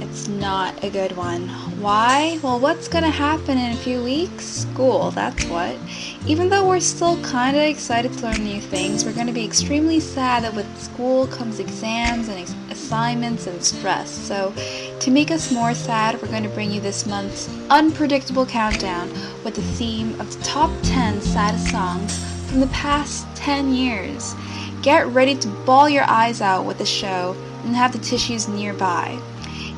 It's not a good one. Why? Well, what's gonna happen in a few weeks? School, that's what. Even though we're still kinda excited to learn new things, we're gonna be extremely sad that with school comes exams and ex- assignments and stress. So, to make us more sad, we're gonna bring you this month's unpredictable countdown with the theme of the top 10 saddest songs from the past 10 years. Get ready to bawl your eyes out with the show and have the tissues nearby.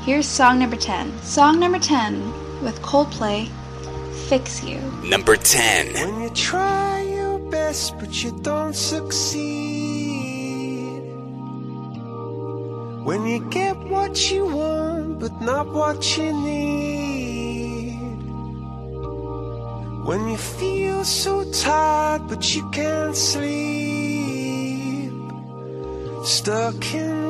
Here's song number 10. Song number 10 with Coldplay, Fix You. Number 10. When you try your best but you don't succeed. When you get what you want but not what you need. When you feel so tired but you can't sleep. Stuck in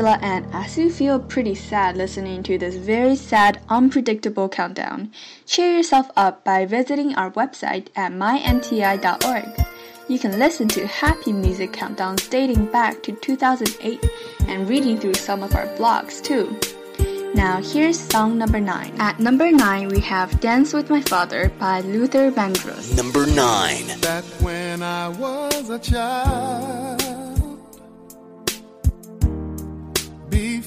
Angela, and as you feel pretty sad listening to this very sad, unpredictable countdown, cheer yourself up by visiting our website at mymti.org. You can listen to happy music countdowns dating back to 2008 and reading through some of our blogs too. Now here's song number 9. At number 9 we have Dance with My Father by Luther Vandross. Number 9. That when I was a child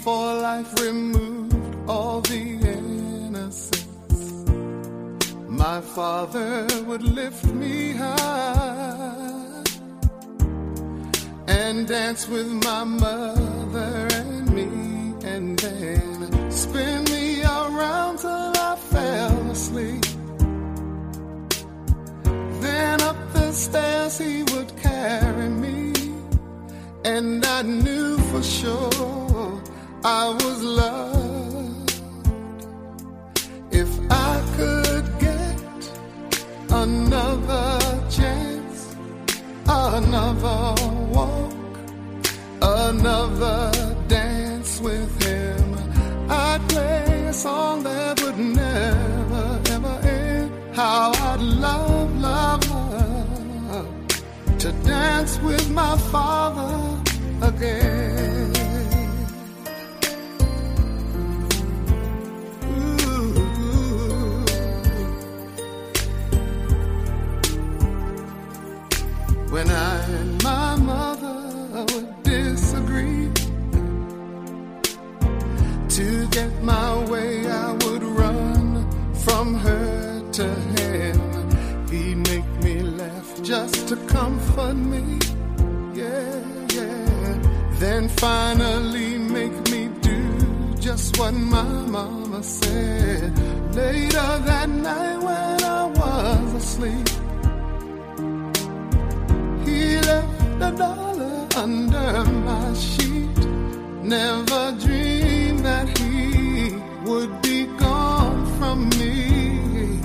before life removed all the innocence my father would lift me high and dance with my mother and me and then spin me around till I fell asleep. Then up the stairs he would carry me, and I knew for sure I was loved. If I could get another chance, another walk, another dance with him. I'd play a song that would never, ever end. How I'd love, love, love to dance with my father again. When I and my mother would disagree. To get my way, I would run from her to him. He'd make me laugh just to comfort me. Yeah, yeah. Then finally make me do just what my mama said. Later that night when I was asleep a dollar under my sheet. Never dreamed that he would be gone from me.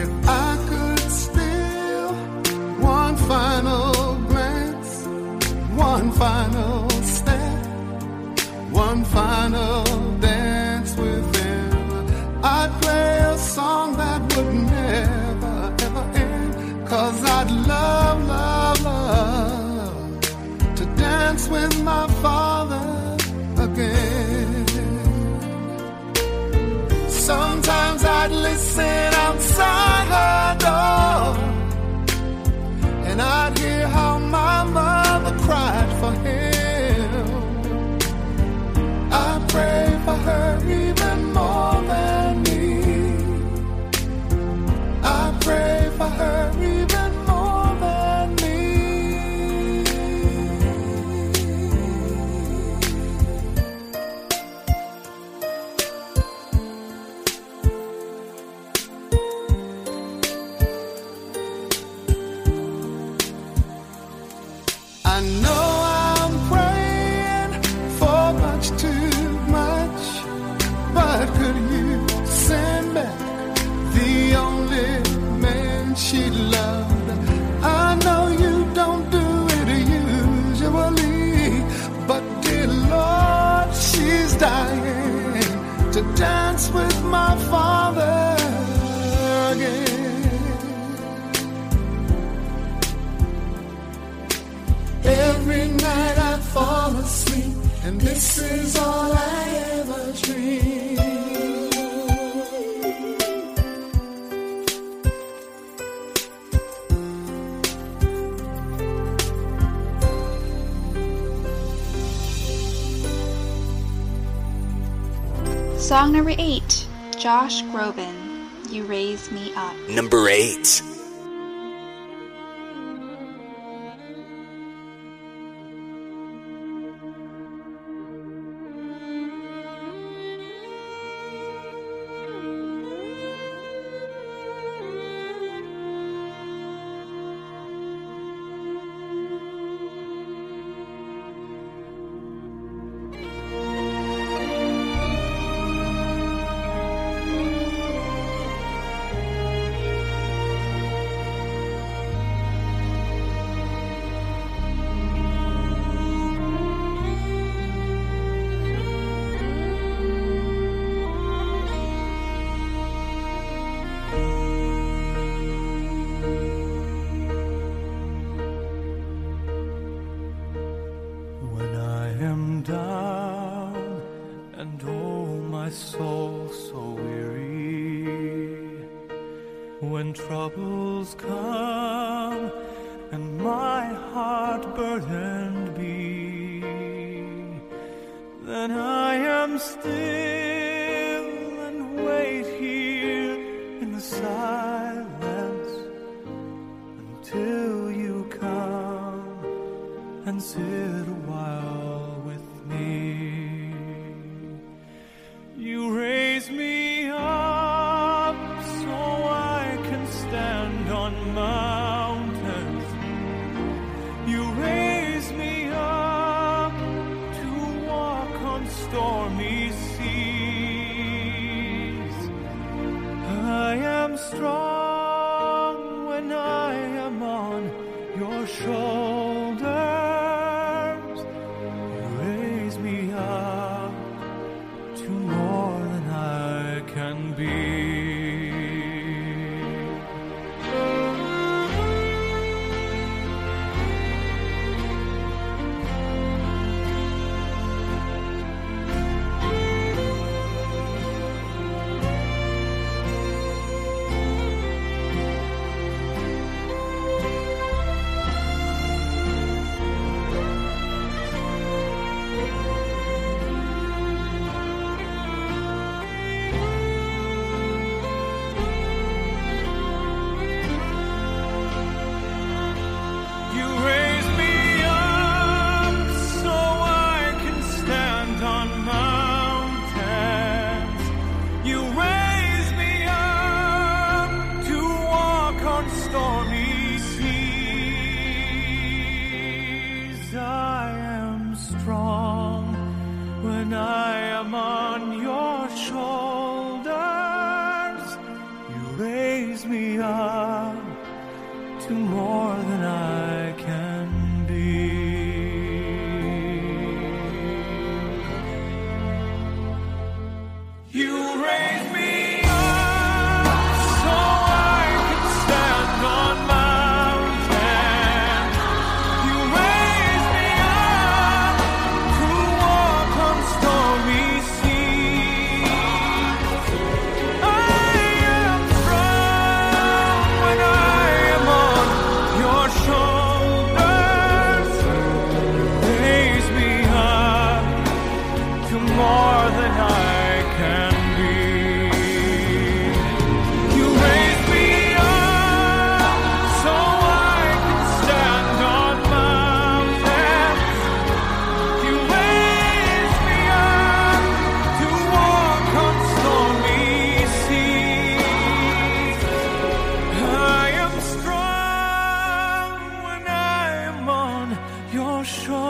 If I could steal one final glance, one final step, one final dance with him, I'd play a song that would never, ever end. Cause I'd love, dance with my father again. Sometimes I'd listen outside her door, and I'd Groban. You Raise Me Up. Number 8. trouble. 我说。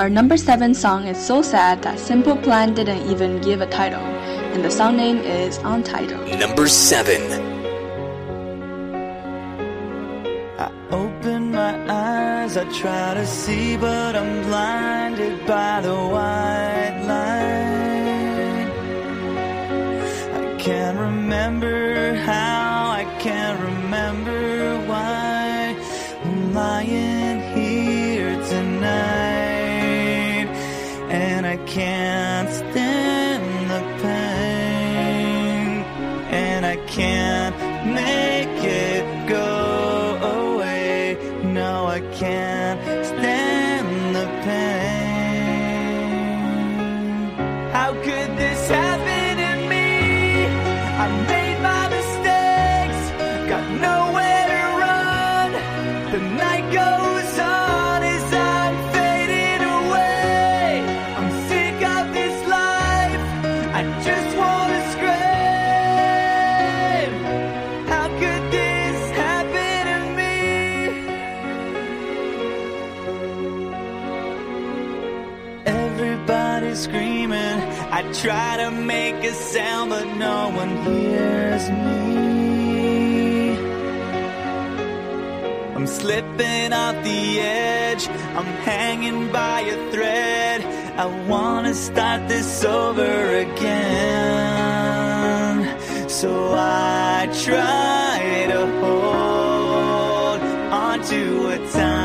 Our number 7 song is so sad that Simple Plan didn't even give a title, and the song name is Untitled. Number 7 I open my eyes, I try to see, but I'm blinded by the. I try to make a sound, but no one hears me. I'm slipping off the edge, I'm hanging by a thread. I wanna start this over again. So I try to hold on to a time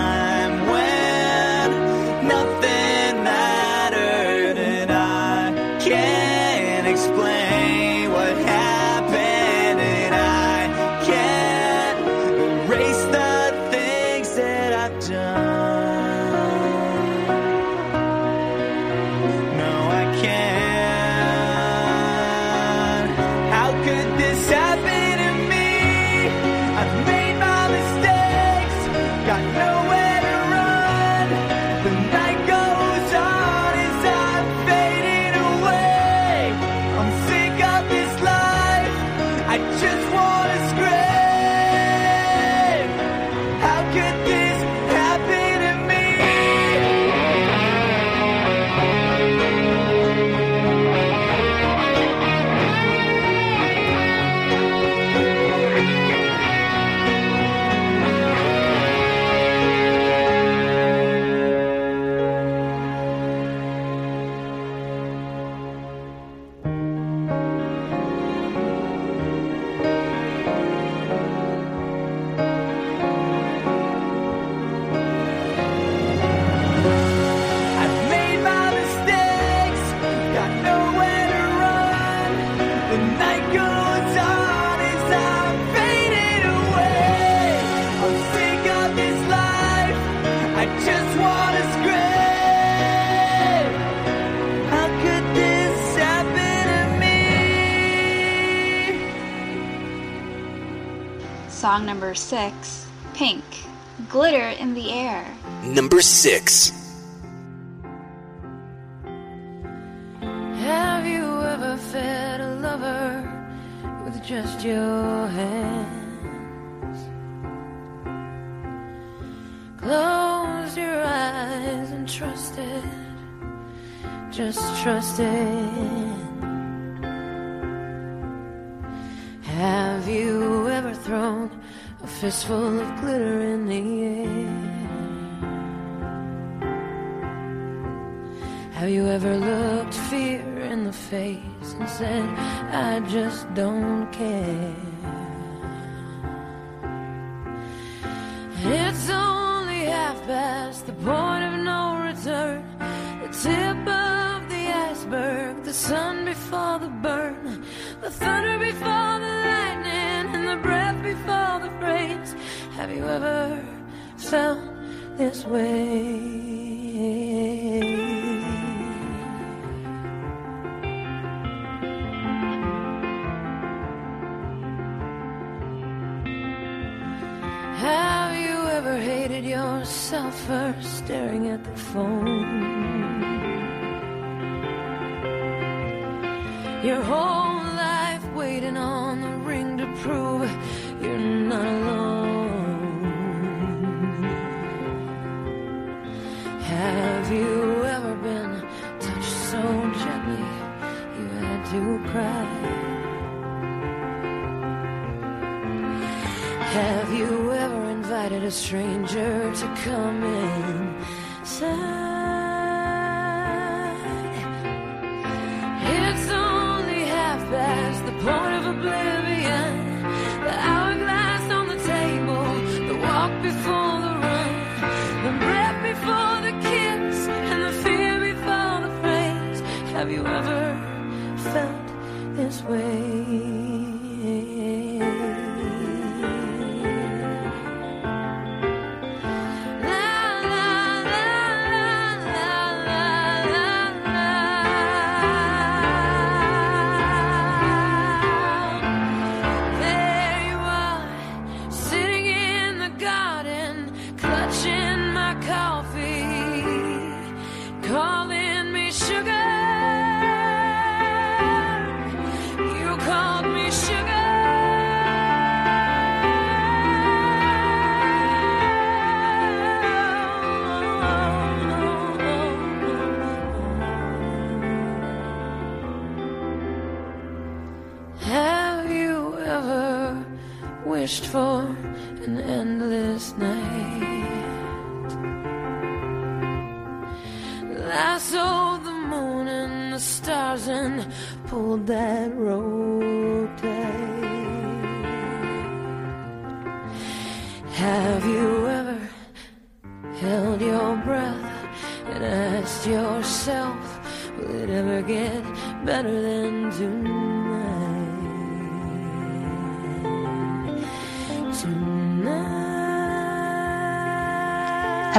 Song number six, Pink, Glitter in the Air. Number 6. Have you ever fed a lover with just your hands? Close your eyes and trust it. Just trust it. Have you ever thrown a fistful of glitter in the air? Have you ever looked fear in the face and said, I just don't care? It's only half past the point of no return, the tip of the iceberg, the sun before the burn, the thunder before the Have you ever felt this way? Have you ever hated yourself for staring at the phone? Your whole life waiting on the ring to prove you're not alone. Have you ever been touched so gently you had to cry? Have you ever invited a stranger to come inside?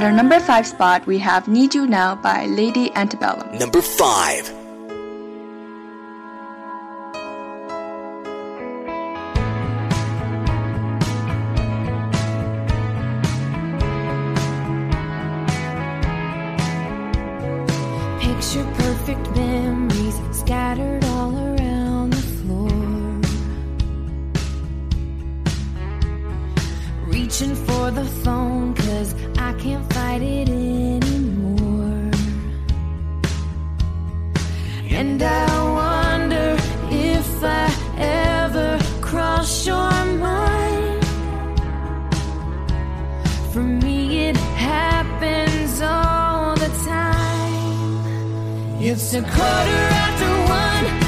our number five spot, we have Need You Now by Lady Antebellum. Number five. Picture perfect memories scattered all around the floor. Reaching for the phone, cause I can't hide it anymore. And I wonder if I ever cross your mind. For me, it happens all the time. It's a quarter after one.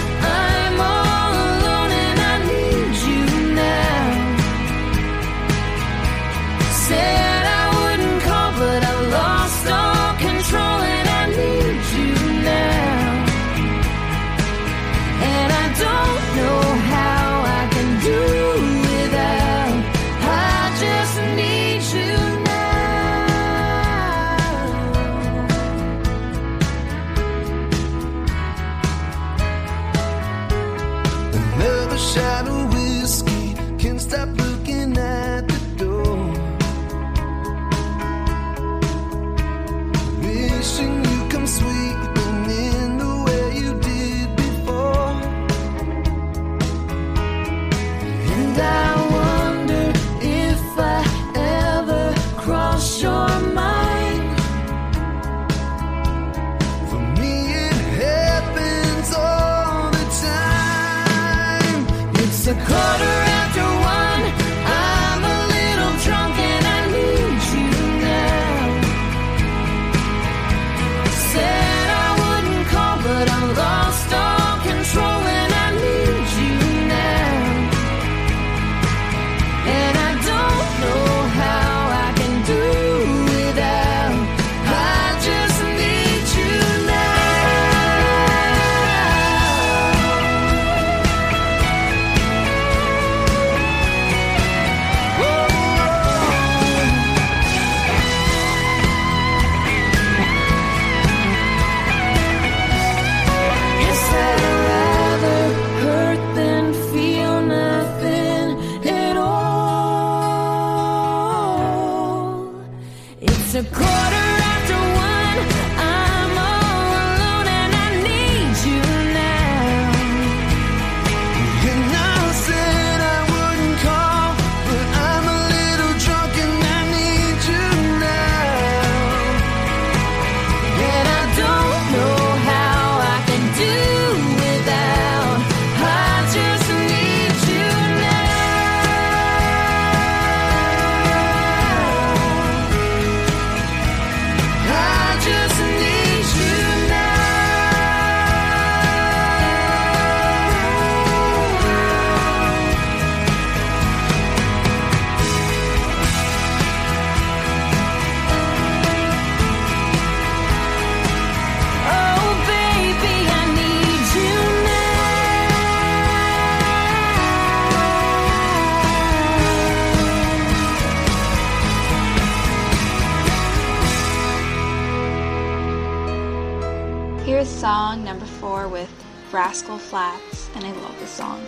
Rascal Flatts, and I love the song.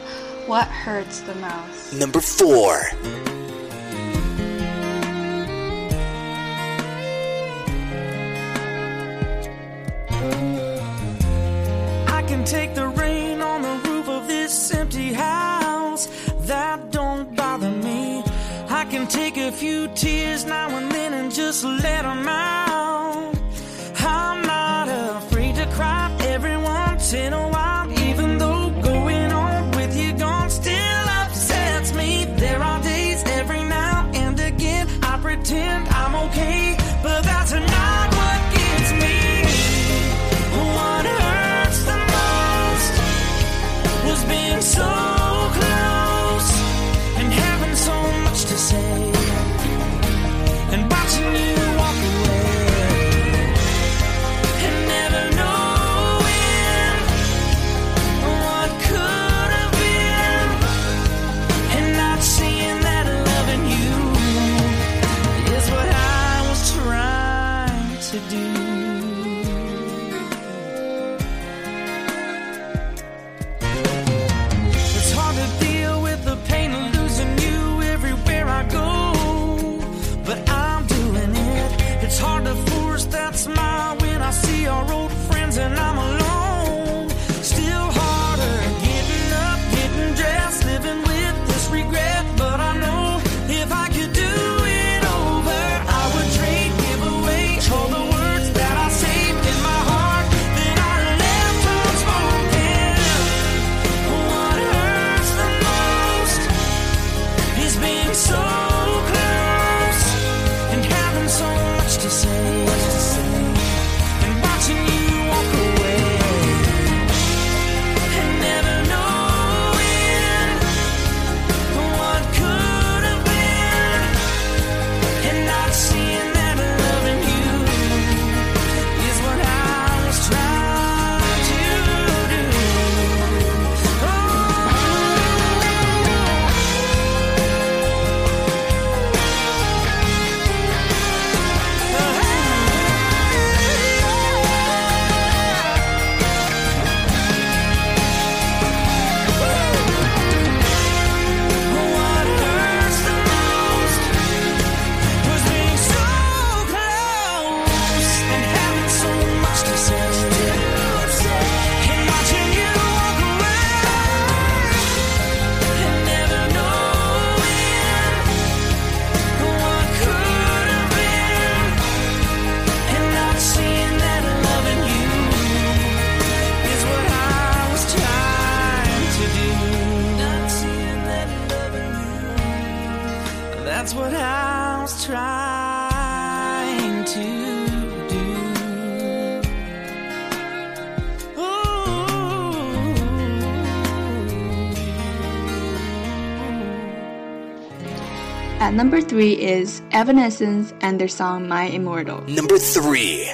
What hurts the most? Number four. I can take the rain on the roof of this empty house. That don't bother me. I can take a few tears now and then and just let them out. That's what I was trying to. At number three is Evanescence and their song My Immortal. Number three.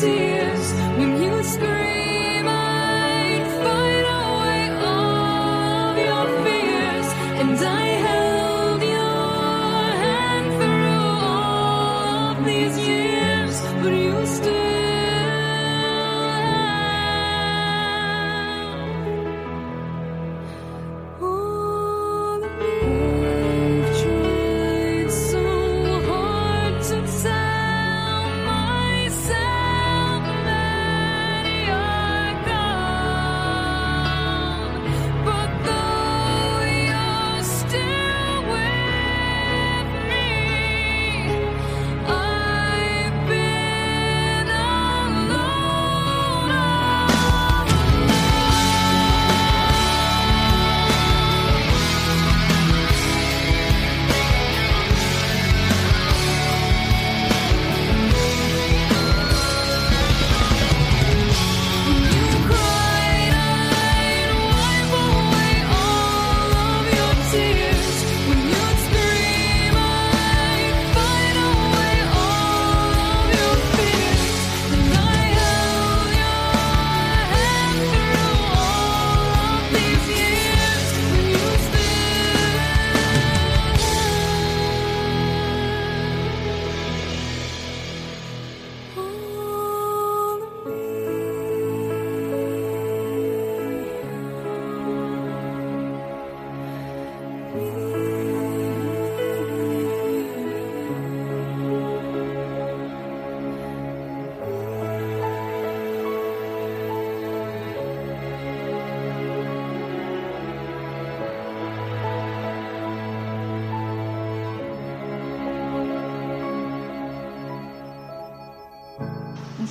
tears when you scream.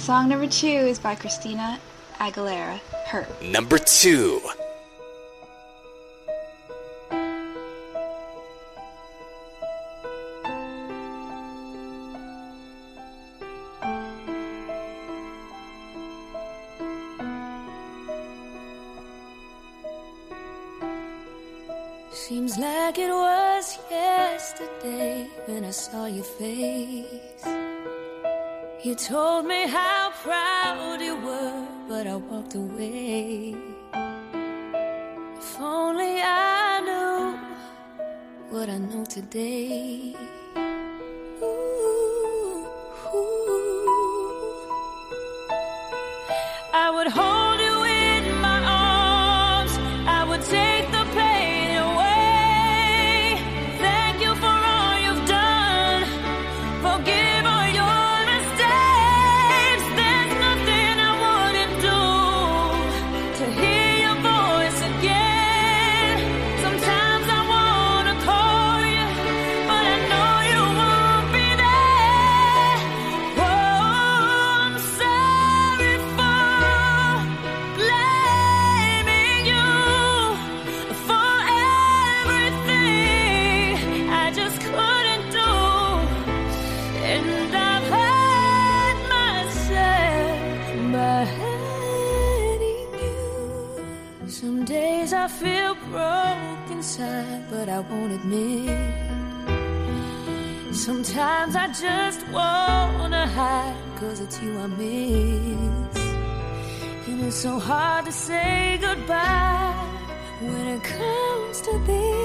Song number two is by Christina Aguilera, Hurt. Number two. You told me how proud you were, but I walked away. If only I knew what I know today. but I won't admit. Sometimes I just wanna hide, cause it's you I miss. And it's so hard to say goodbye when it comes to this.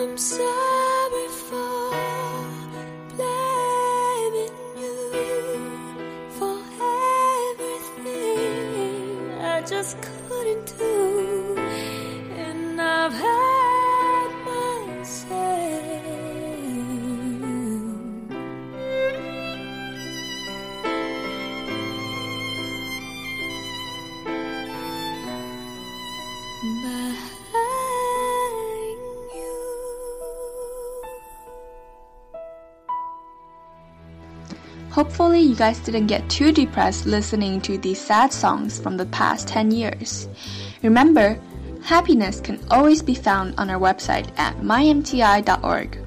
I'm sorry. Hopefully, you guys didn't get too depressed listening to these sad songs from the past 10 years. Remember, happiness can always be found on our website at mymti.org.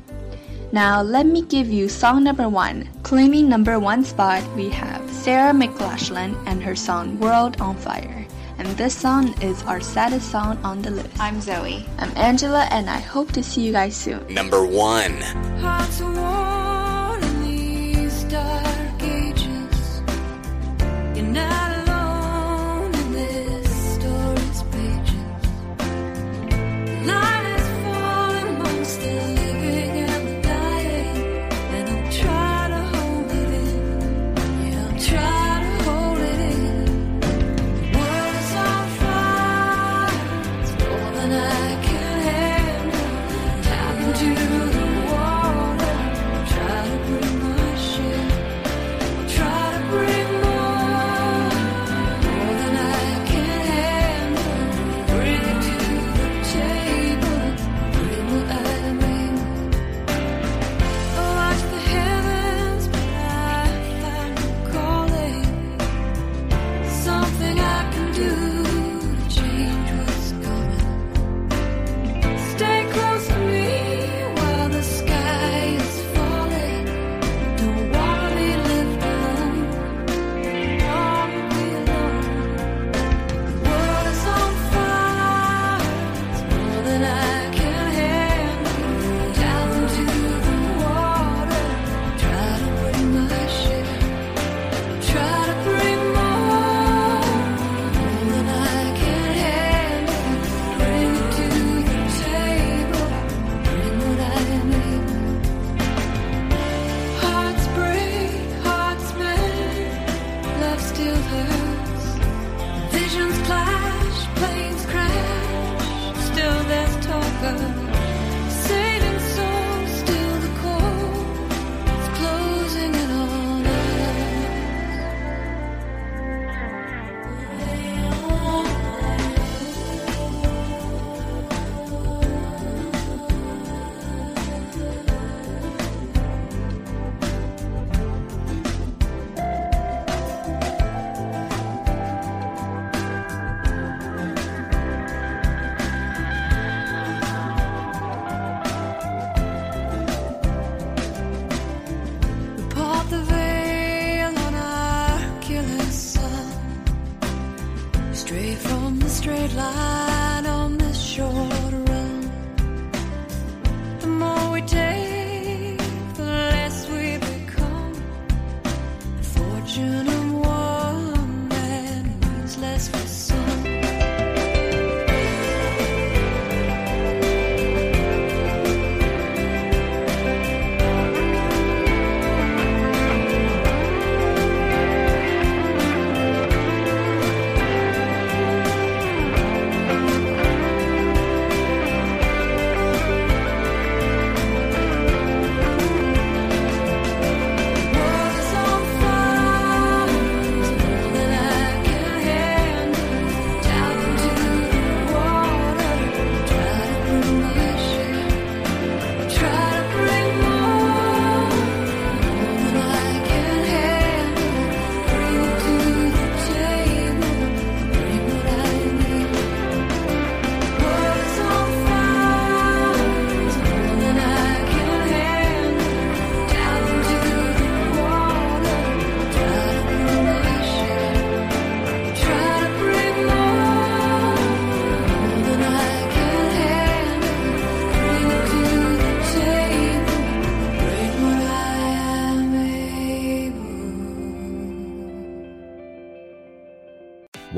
Now, let me give you song number one. Claiming number one spot, we have Sarah McLachlan and her song World on Fire. And this song is our saddest song on the list. I'm Zoe. I'm Angela, and I hope to see you guys soon. Number one.